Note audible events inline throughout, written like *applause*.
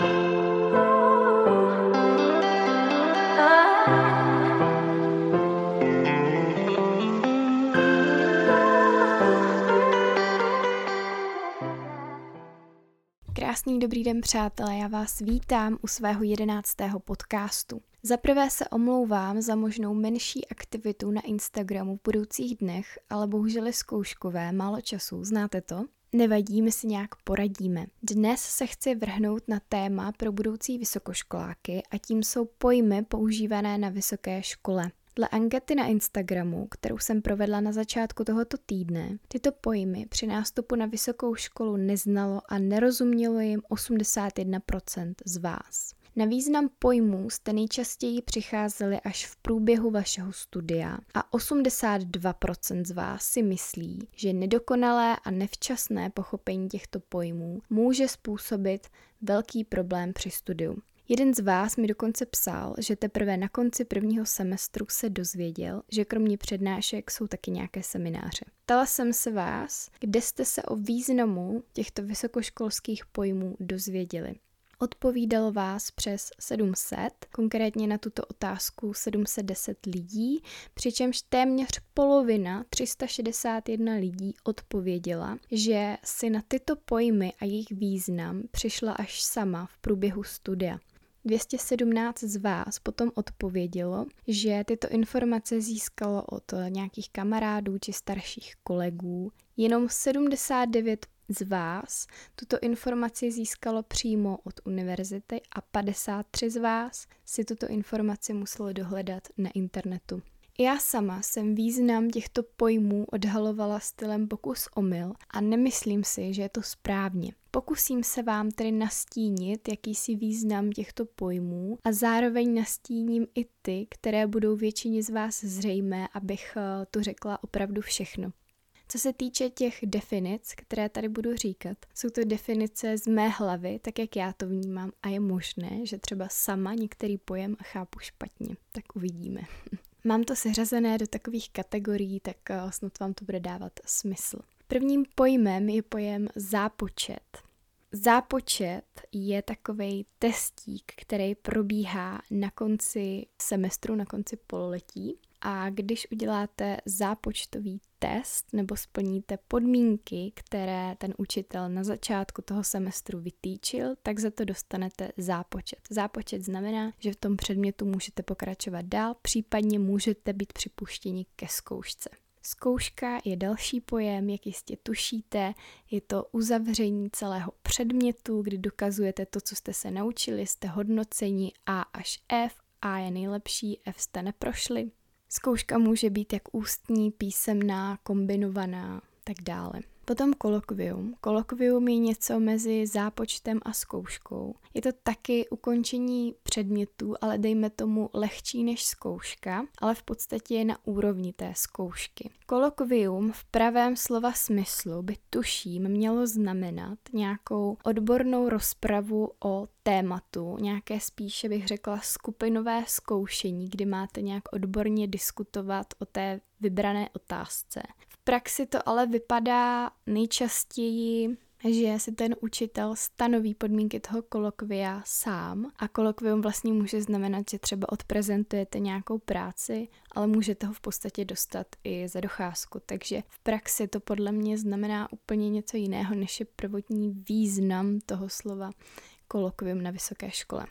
Krásný dobrý den, přátelé, já vás vítám u svého jedenáctého podcastu. Za prvé se omlouvám za možnou menší aktivitu na Instagramu v budoucích dnech, ale bohužel je zkouškové, málo času, znáte to? Nevadí, my si nějak poradíme. Dnes se chci vrhnout na téma pro budoucí vysokoškoláky a tím jsou pojmy používané na vysoké škole. Dle ankety na Instagramu, kterou jsem provedla na začátku tohoto týdne, tyto pojmy při nástupu na vysokou školu neznalo a nerozumělo jim 81% z vás. Na význam pojmů jste nejčastěji přicházeli až v průběhu vašeho studia a 82% z vás si myslí, že nedokonalé a nevčasné pochopení těchto pojmů může způsobit velký problém při studiu. Jeden z vás mi dokonce psal, že teprve na konci prvního semestru se dozvěděl, že kromě přednášek jsou taky nějaké semináře. Ptala jsem se vás, kde jste se o významu těchto vysokoškolských pojmů dozvěděli. Odpovídalo vás přes 700, konkrétně na tuto otázku 710 lidí, přičemž téměř polovina, 361 lidí, odpověděla, že si na tyto pojmy a jejich význam přišla až sama v průběhu studia. 217 z vás potom odpovědělo, že tyto informace získalo od nějakých kamarádů či starších kolegů. Jenom 79 z vás tuto informaci získalo přímo od univerzity a 53 z vás si tuto informaci muselo dohledat na internetu. Já sama jsem význam těchto pojmů odhalovala stylem pokus omyl a nemyslím si, že je to správně. Pokusím se vám tedy nastínit jakýsi význam těchto pojmů a zároveň nastíním i ty, které budou většině z vás zřejmé, abych eh, tu řekla opravdu všechno. Co se týče těch definic, které tady budu říkat, jsou to definice z mé hlavy, tak jak já to vnímám a je možné, že třeba sama některý pojem chápu špatně. Tak uvidíme. *laughs* Mám to seřazené do takových kategorií, tak eh, snad vám to bude dávat smysl. Prvním pojmem je pojem zápočet. Zápočet je takový testík, který probíhá na konci semestru, na konci pololetí. A když uděláte zápočtový test nebo splníte podmínky, které ten učitel na začátku toho semestru vytýčil, tak za to dostanete zápočet. Zápočet znamená, že v tom předmětu můžete pokračovat dál, případně můžete být připuštěni ke zkoušce. Zkouška je další pojem, jak jistě tušíte, je to uzavření celého předmětu, kdy dokazujete to, co jste se naučili, jste hodnocení A až F, A je nejlepší, F jste neprošli. Zkouška může být jak ústní, písemná, kombinovaná, tak dále. Potom kolokvium. Kolokvium je něco mezi zápočtem a zkouškou. Je to taky ukončení předmětu, ale dejme tomu lehčí než zkouška, ale v podstatě je na úrovni té zkoušky. Kolokvium v pravém slova smyslu by tuším mělo znamenat nějakou odbornou rozpravu o tématu, nějaké spíše bych řekla skupinové zkoušení, kdy máte nějak odborně diskutovat o té vybrané otázce praxi to ale vypadá nejčastěji že si ten učitel stanoví podmínky toho kolokvia sám a kolokvium vlastně může znamenat, že třeba odprezentujete nějakou práci, ale můžete ho v podstatě dostat i za docházku. Takže v praxi to podle mě znamená úplně něco jiného, než je prvotní význam toho slova kolokvium na vysoké škole.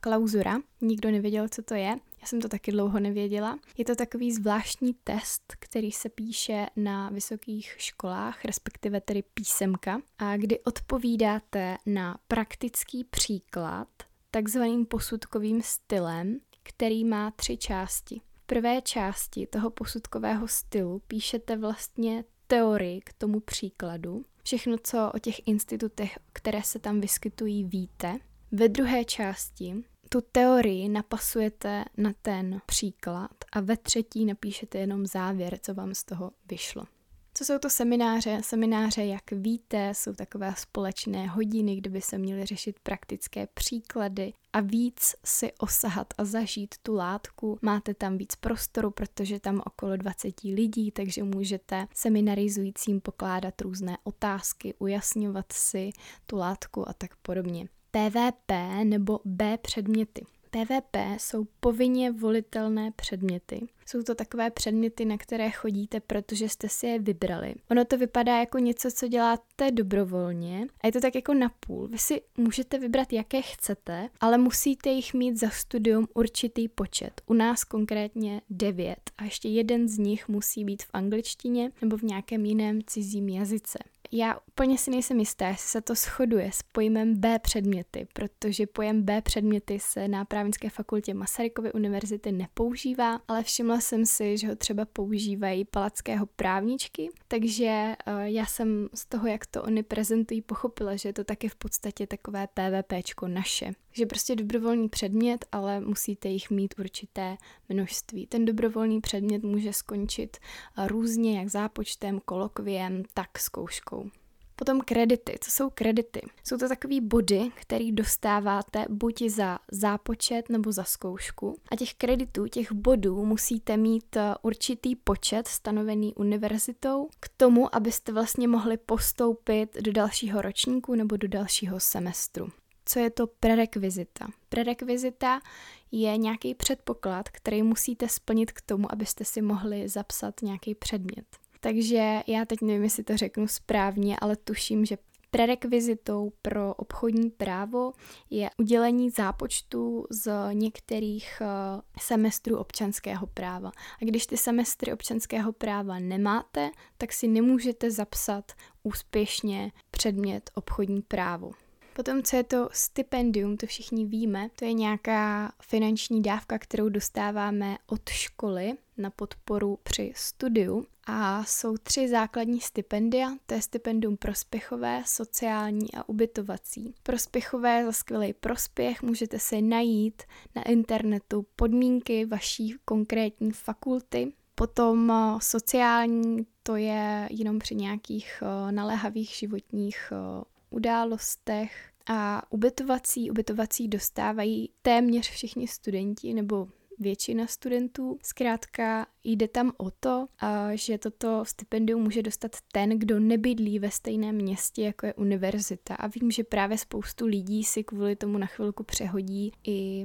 Klauzura, nikdo nevěděl, co to je, já jsem to taky dlouho nevěděla. Je to takový zvláštní test, který se píše na vysokých školách, respektive tedy písemka, a kdy odpovídáte na praktický příklad takzvaným posudkovým stylem, který má tři části. V prvé části toho posudkového stylu píšete vlastně teorii k tomu příkladu, všechno, co o těch institutech, které se tam vyskytují, víte. Ve druhé části tu teorii napasujete na ten příklad a ve třetí napíšete jenom závěr, co vám z toho vyšlo. Co jsou to semináře? Semináře, jak víte, jsou takové společné hodiny, kde by se měly řešit praktické příklady a víc si osahat a zažít tu látku. Máte tam víc prostoru, protože tam okolo 20 lidí, takže můžete seminarizujícím pokládat různé otázky, ujasňovat si tu látku a tak podobně. PVP nebo B předměty. PVP jsou povinně volitelné předměty. Jsou to takové předměty, na které chodíte, protože jste si je vybrali. Ono to vypadá jako něco, co děláte dobrovolně a je to tak jako napůl. Vy si můžete vybrat, jaké chcete, ale musíte jich mít za studium určitý počet. U nás konkrétně devět a ještě jeden z nich musí být v angličtině nebo v nějakém jiném cizím jazyce. Já úplně si nejsem jistá, jestli se to shoduje s pojmem B předměty, protože pojem B předměty se na právnické fakultě Masarykovy univerzity nepoužívá, ale všimla jsem si, že ho třeba používají palackého právničky, takže uh, já jsem z toho, jak to oni prezentují, pochopila, že je to taky v podstatě takové PVPčko naše. Že prostě dobrovolný předmět, ale musíte jich mít určité množství. Ten dobrovolný předmět může skončit různě, jak zápočtem, kolokviem, tak zkouškou. Potom kredity. Co jsou kredity? Jsou to takové body, které dostáváte buď za zápočet nebo za zkoušku. A těch kreditů, těch bodů musíte mít eh, určitý počet stanovený univerzitou k tomu, abyste vlastně mohli postoupit do dalšího ročníku nebo do dalšího semestru. Co je to prerekvizita? Prerekvizita je nějaký předpoklad, který musíte splnit k tomu, abyste si mohli zapsat nějaký předmět. Takže já teď nevím, jestli to řeknu správně, ale tuším, že Prerekvizitou pro obchodní právo je udělení zápočtu z některých eh, semestrů občanského práva. A když ty semestry občanského práva nemáte, tak si nemůžete zapsat úspěšně předmět obchodní právo. Potom, co je to stipendium, to všichni víme, to je nějaká finanční dávka, kterou dostáváme od školy na podporu při studiu. A jsou tři základní stipendia, to je stipendium prospěchové, sociální a ubytovací. Prospěchové za skvělý prospěch můžete si najít na internetu podmínky vaší konkrétní fakulty. Potom eh, sociální, to je jenom při nějakých eh, naléhavých životních eh, událostech, a ubytovací, ubytovací dostávají téměř všichni studenti, nebo většina studentů. Zkrátka jde tam o to, že toto stipendium může dostat ten, kdo nebydlí ve stejném městě, jako je univerzita. A vím, že právě spoustu lidí si kvůli tomu na chvilku přehodí i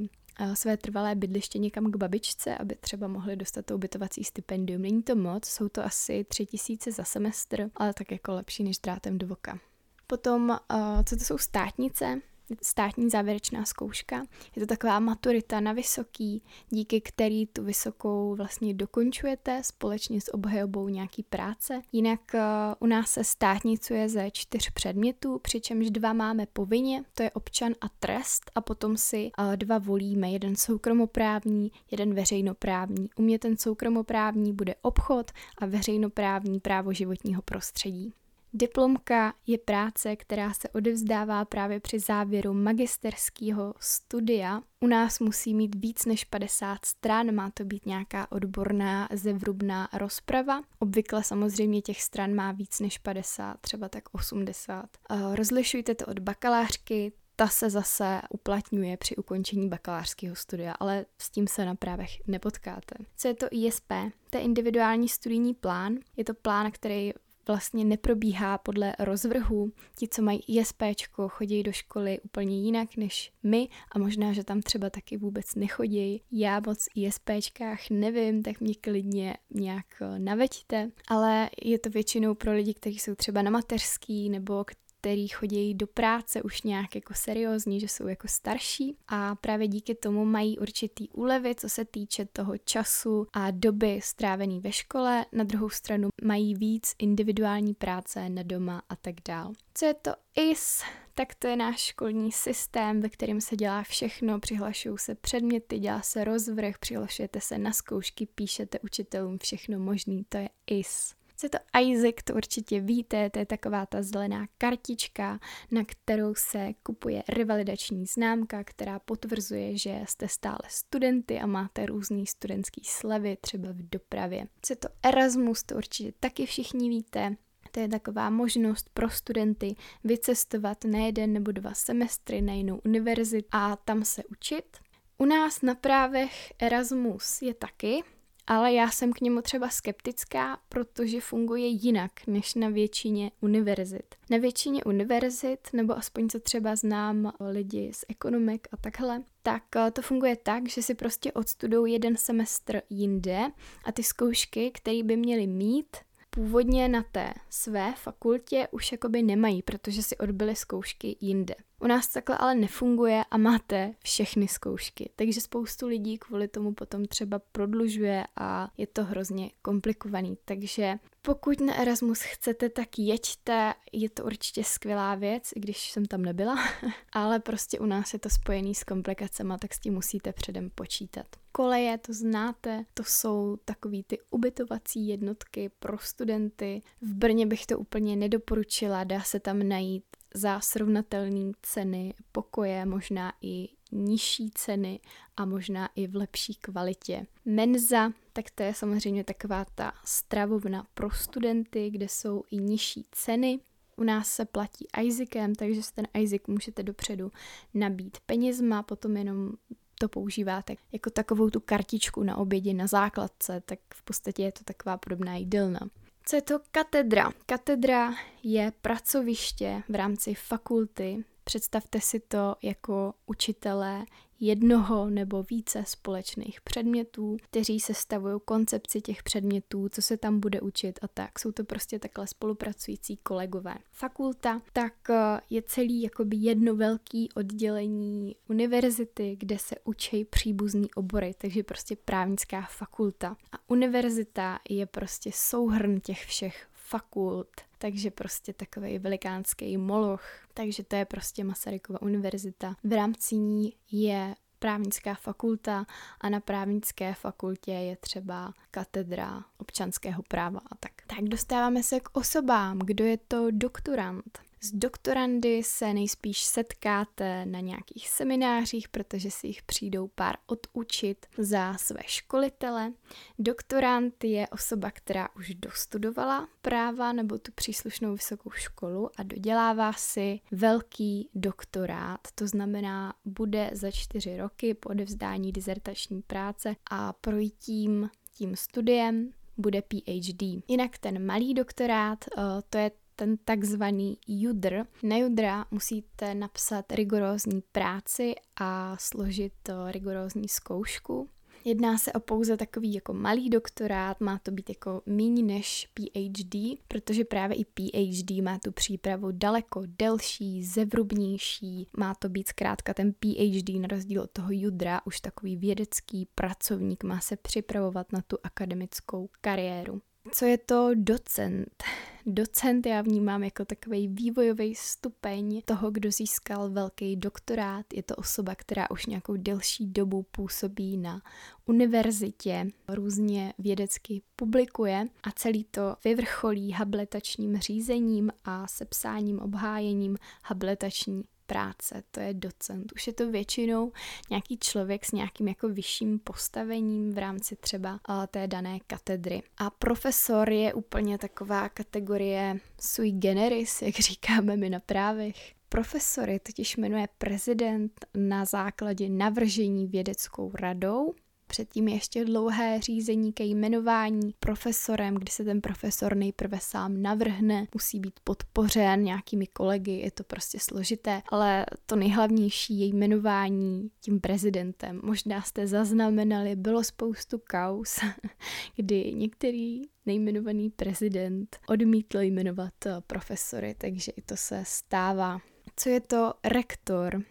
své trvalé bydliště někam k babičce, aby třeba mohli dostat to ubytovací stipendium. Není to moc, jsou to asi tři tisíce za semestr, ale tak jako lepší než drátem do voka. Potom, co to jsou státnice, státní závěrečná zkouška. Je to taková maturita na vysoký, díky který tu vysokou vlastně dokončujete společně s obhajobou nějaký práce. Jinak uh, u nás se státnicuje ze čtyř předmětů, přičemž dva máme povinně, to je občan a trest a potom si uh, dva volíme, jeden soukromoprávní, jeden veřejnoprávní. U mě ten soukromoprávní bude obchod a veřejnoprávní právo životního prostředí. Diplomka je práce, která se odevzdává právě při závěru magisterského studia. U nás musí mít víc než 50 stran, má to být nějaká odborná zevrubná rozprava. Obvykle samozřejmě těch stran má víc než 50, třeba tak 80. Eh, rozlišujte to od bakalářky, ta se zase uplatňuje při ukončení bakalářského studia, ale s tím se na právech nepotkáte. Co je to ISP? To je individuální studijní plán. Je to plán, který vlastně neprobíhá podle rozvrhu. Ti, co mají ISP, chodí do školy úplně jinak než my a možná, že tam třeba taky vůbec nechodí. Já moc ISPčkách nevím, tak mě klidně nějak naveďte, ale je to většinou pro lidi, kteří jsou třeba na mateřský nebo který chodí do práce už nějak jako seriózní, že jsou jako starší a právě díky tomu mají určitý úlevy, co se týče toho času a doby strávený ve škole. Na druhou stranu mají víc individuální práce na doma a tak dál. Co je to IS? tak to je náš školní systém, ve kterém se dělá všechno, přihlašují se předměty, dělá se rozvrh, přihlašujete se na zkoušky, píšete učitelům všechno možný, to je IS. Co je to Isaac, to určitě víte, to je taková ta zelená kartička, na kterou se kupuje revalidační známka, která potvrzuje, že jste stále studenty a máte různý studentský slevy, třeba v dopravě. Co je to Erasmus, to určitě taky všichni víte, to je taková možnost pro studenty vycestovat na jeden nebo dva semestry na jinou univerzitu a tam se učit. U nás na právech Erasmus je taky, ale já jsem k němu třeba skeptická, protože funguje jinak než na většině univerzit. Na většině univerzit, nebo aspoň co třeba znám lidi z ekonomik a takhle, tak eh, to funguje tak, že si prostě odstudují jeden semestr jinde a ty zkoušky, které by měli mít, původně na té své fakultě už jakoby nemají, protože si odbyly zkoušky jinde. U nás takhle ale nefunguje a máte všechny zkoušky, takže spoustu lidí kvůli tomu potom třeba prodlužuje a je to hrozně komplikovaný. Takže pokud na Erasmus chcete, tak jeďte, je to určitě skvělá věc, i když jsem tam nebyla, *laughs* ale prostě u nás je to spojený s komplikacemi, tak s tím musíte předem počítat. Koleje, to znáte, to jsou takový ty ubytovací jednotky pro studenty. V Brně bych to úplně nedoporučila, dá se tam najít za srovnatelné ceny pokoje, možná i nižší ceny a možná i v lepší kvalitě. Menza, tak to je samozřejmě taková ta stravovna pro studenty, kde jsou i nižší ceny. U nás se platí Isaacem, takže si ten Isaac můžete dopředu nabít penězma, potom jenom to používáte jako takovou tu kartičku na obědě na základce, tak v podstatě je to taková podobná jídelna. Co je to katedra? Katedra je pracoviště v rámci fakulty. Představte si to jako učitelé jednoho nebo více společných předmětů, kteří sestavují koncepci těch předmětů, co se tam bude učit a tak. Jsou to prostě takhle spolupracující kolegové. Fakulta tak eh, je celý jakoby jedno velký oddělení univerzity, kde se učí příbuzný obory, takže prostě právnická fakulta. A univerzita je prostě souhrn těch všech fakult, takže prostě takový velikánský moloch. Takže to je prostě Masarykova univerzita. V rámci ní je právnická fakulta a na právnické fakultě je třeba katedra občanského práva a tak. Tak dostáváme se k osobám. Kdo je to doktorant? S doktorandy se nejspíš setkáte na nějakých seminářích, protože si jich přijdou pár odučit za své školitele. Doktorant je osoba, která už dostudovala práva nebo tu příslušnou vysokou školu a dodělává si velký doktorát. To znamená, bude za čtyři roky po odevzdání dizertační práce a projítím tím studiem bude PhD. Jinak ten malý doktorát, eh, to je ten takzvaný judr. Na judra musíte napsat rigorózní práci a složit rigorózní zkoušku. Jedná se o pouze takový jako malý doktorát, má to být jako méně než PhD, protože právě i PhD má tu přípravu daleko delší, zevrubnější, má to být zkrátka ten PhD na rozdíl od toho judra, už takový vědecký pracovník, má se připravovat na tu akademickou kariéru. Co je to docent? Docent já vnímám jako takový vývojový stupeň toho, kdo získal velký doktorát. Je to osoba, která už nějakou delší dobu působí na univerzitě, různě vědecky publikuje a celý to vyvrcholí habilitačním řízením a sepsáním, obhájením habilitační práce, to je docent. Už je to většinou nějaký člověk s nějakým jako vyšším postavením v rámci třeba té dané katedry. A profesor je úplně taková kategorie sui generis, jak říkáme my na právech. Profesor je totiž jmenuje prezident na základě navržení vědeckou radou Předtím ještě dlouhé řízení ke jmenování profesorem, kdy se ten profesor nejprve sám navrhne, musí být podpořen nějakými kolegy, je to prostě složité, ale to nejhlavnější je jmenování tím prezidentem. Možná jste zaznamenali, bylo spoustu kaus, *laughs* kdy některý nejmenovaný prezident odmítl jmenovat profesory, takže i to se stává. Co je to rektor?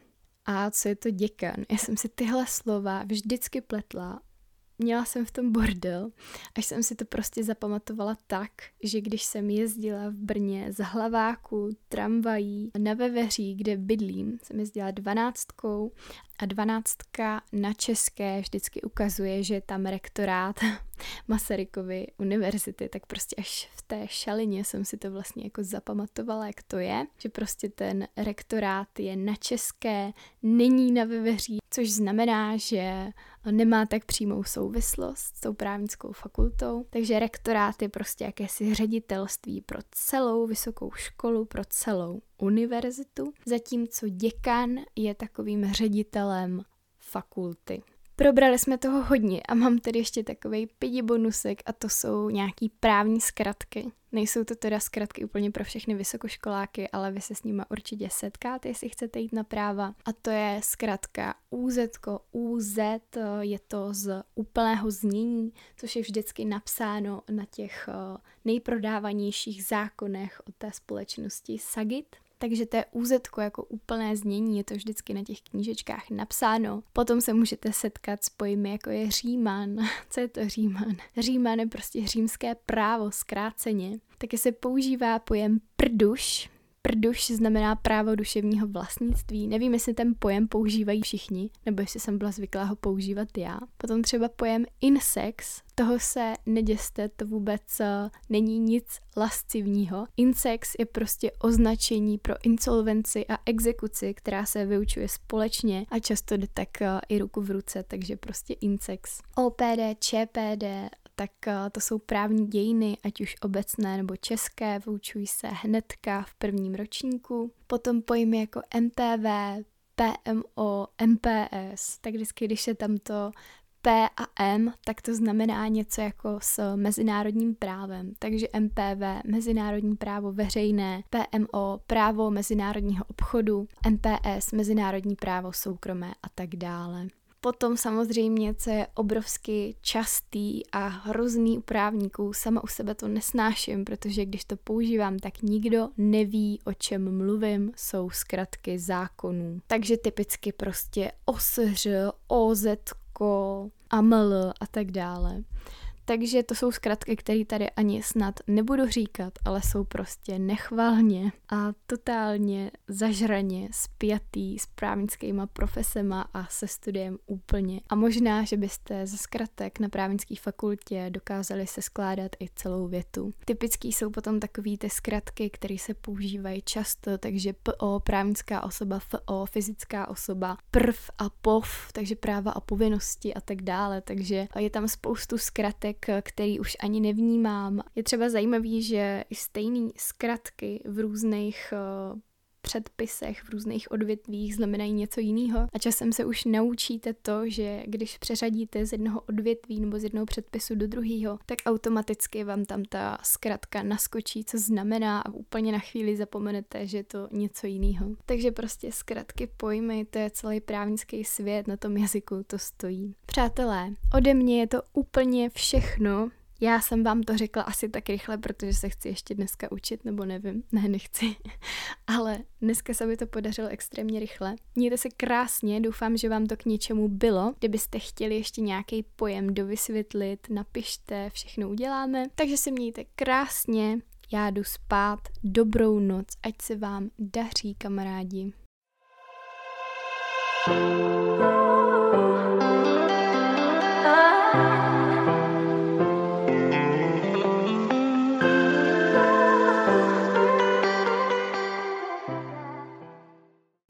A co je to děkan? Já jsem si tyhle slova vždycky pletla měla jsem v tom bordel, až jsem si to prostě zapamatovala tak, že když jsem jezdila v Brně z hlaváku, tramvají na Veveří, kde bydlím, jsem jezdila dvanáctkou a dvanáctka na české vždycky ukazuje, že je tam rektorát Masarykovy univerzity, tak prostě až v té šalině jsem si to vlastně jako zapamatovala, jak to je, že prostě ten rektorát je na české, není na Veveří, což znamená, že nemá tak přímou souvislost s tou právnickou fakultou, takže rektorát je prostě jakési ředitelství pro celou vysokou školu, pro celou univerzitu, zatímco děkan je takovým ředitelem fakulty. Probrali jsme toho hodně a mám tady ještě takový pidi bonusek a to jsou nějaký právní zkratky. Nejsou to teda zkratky úplně pro všechny vysokoškoláky, ale vy se s nimi určitě setkáte, jestli chcete jít na práva. A to je zkratka UZ, UZ je to z úplného znění, což je vždycky napsáno na těch eh, nejprodávanějších zákonech od té společnosti Sagit. Takže to je UZ jako úplné znění, je to vždycky na těch knížečkách napsáno. Potom se můžete setkat s pojmy jako je Říman. *laughs* Co je to Říman? Říman je prostě římské právo zkráceně. Taky se používá pojem prduš, Prduš znamená právo duševního vlastnictví. Nevím, jestli ten pojem používají všichni, nebo jestli jsem byla zvyklá ho používat já. Potom třeba pojem insex, toho se neděste, to vůbec uh, není nic lascivního. Insex je prostě označení pro insolvenci a exekuci, která se vyučuje společně a často jde tak uh, i ruku v ruce, takže prostě insex. OPD, ČPD, tak eh, to jsou právní dějiny, ať už obecné nebo české, vyučují se hnedka v prvním ročníku. Potom pojmy jako MPV, PMO, MPS, tak vždycky, když je tam to P a M, tak to znamená něco jako s mezinárodním právem. Takže MPV, mezinárodní právo veřejné, PMO, právo mezinárodního obchodu, MPS, mezinárodní právo soukromé a tak dále. Potom samozřejmě, co je obrovsky častý a hrozný u právníků, sama u sebe to nesnáším, protože když to používám, tak nikdo neví, o čem mluvím, jsou zkratky zákonů. Takže typicky prostě OSŘ, OZ, AML a tak dále. Takže to jsou zkratky, které tady ani snad nebudu říkat, ale jsou prostě nechvalně a totálně zažraně spjatý s právnickýma profesema a se studiem úplně. A možná, že byste ze zkratek na právnické fakultě dokázali se skládat i celou větu. Typický jsou potom takový ty zkratky, které se používají často, takže PO, právnická osoba, FO, fyzická osoba, prv a POV, takže práva a povinnosti a tak dále. Takže je tam spoustu zkratek, prvek, který už ani nevnímám. Je třeba zajímavý, že i stejný zkratky v různých uh, předpisech v různých odvětvích znamenají něco jiného. A časem se už naučíte to, že když přeřadíte z jednoho odvětví nebo z jednoho předpisu do druhého, tak automaticky vám tam ta zkratka naskočí, co znamená a úplně na chvíli zapomenete, že je to něco jiného. Takže prostě zkratky pojmy, to je celý právnický svět, na tom jazyku to stojí. Přátelé, ode mě je to úplně všechno. Já jsem vám to řekla asi tak rychle, protože se chci ještě dneska učit, nebo nevím, ne, nechci. *laughs* Ale dneska se mi to podařilo extrémně rychle. Mějte se krásně, doufám, že vám to k něčemu bylo. Kdybyste chtěli ještě nějaký pojem dovysvětlit, napište, všechno uděláme. Takže se mějte krásně, já jdu spát, dobrou noc, ať se vám daří, kamarádi. thank you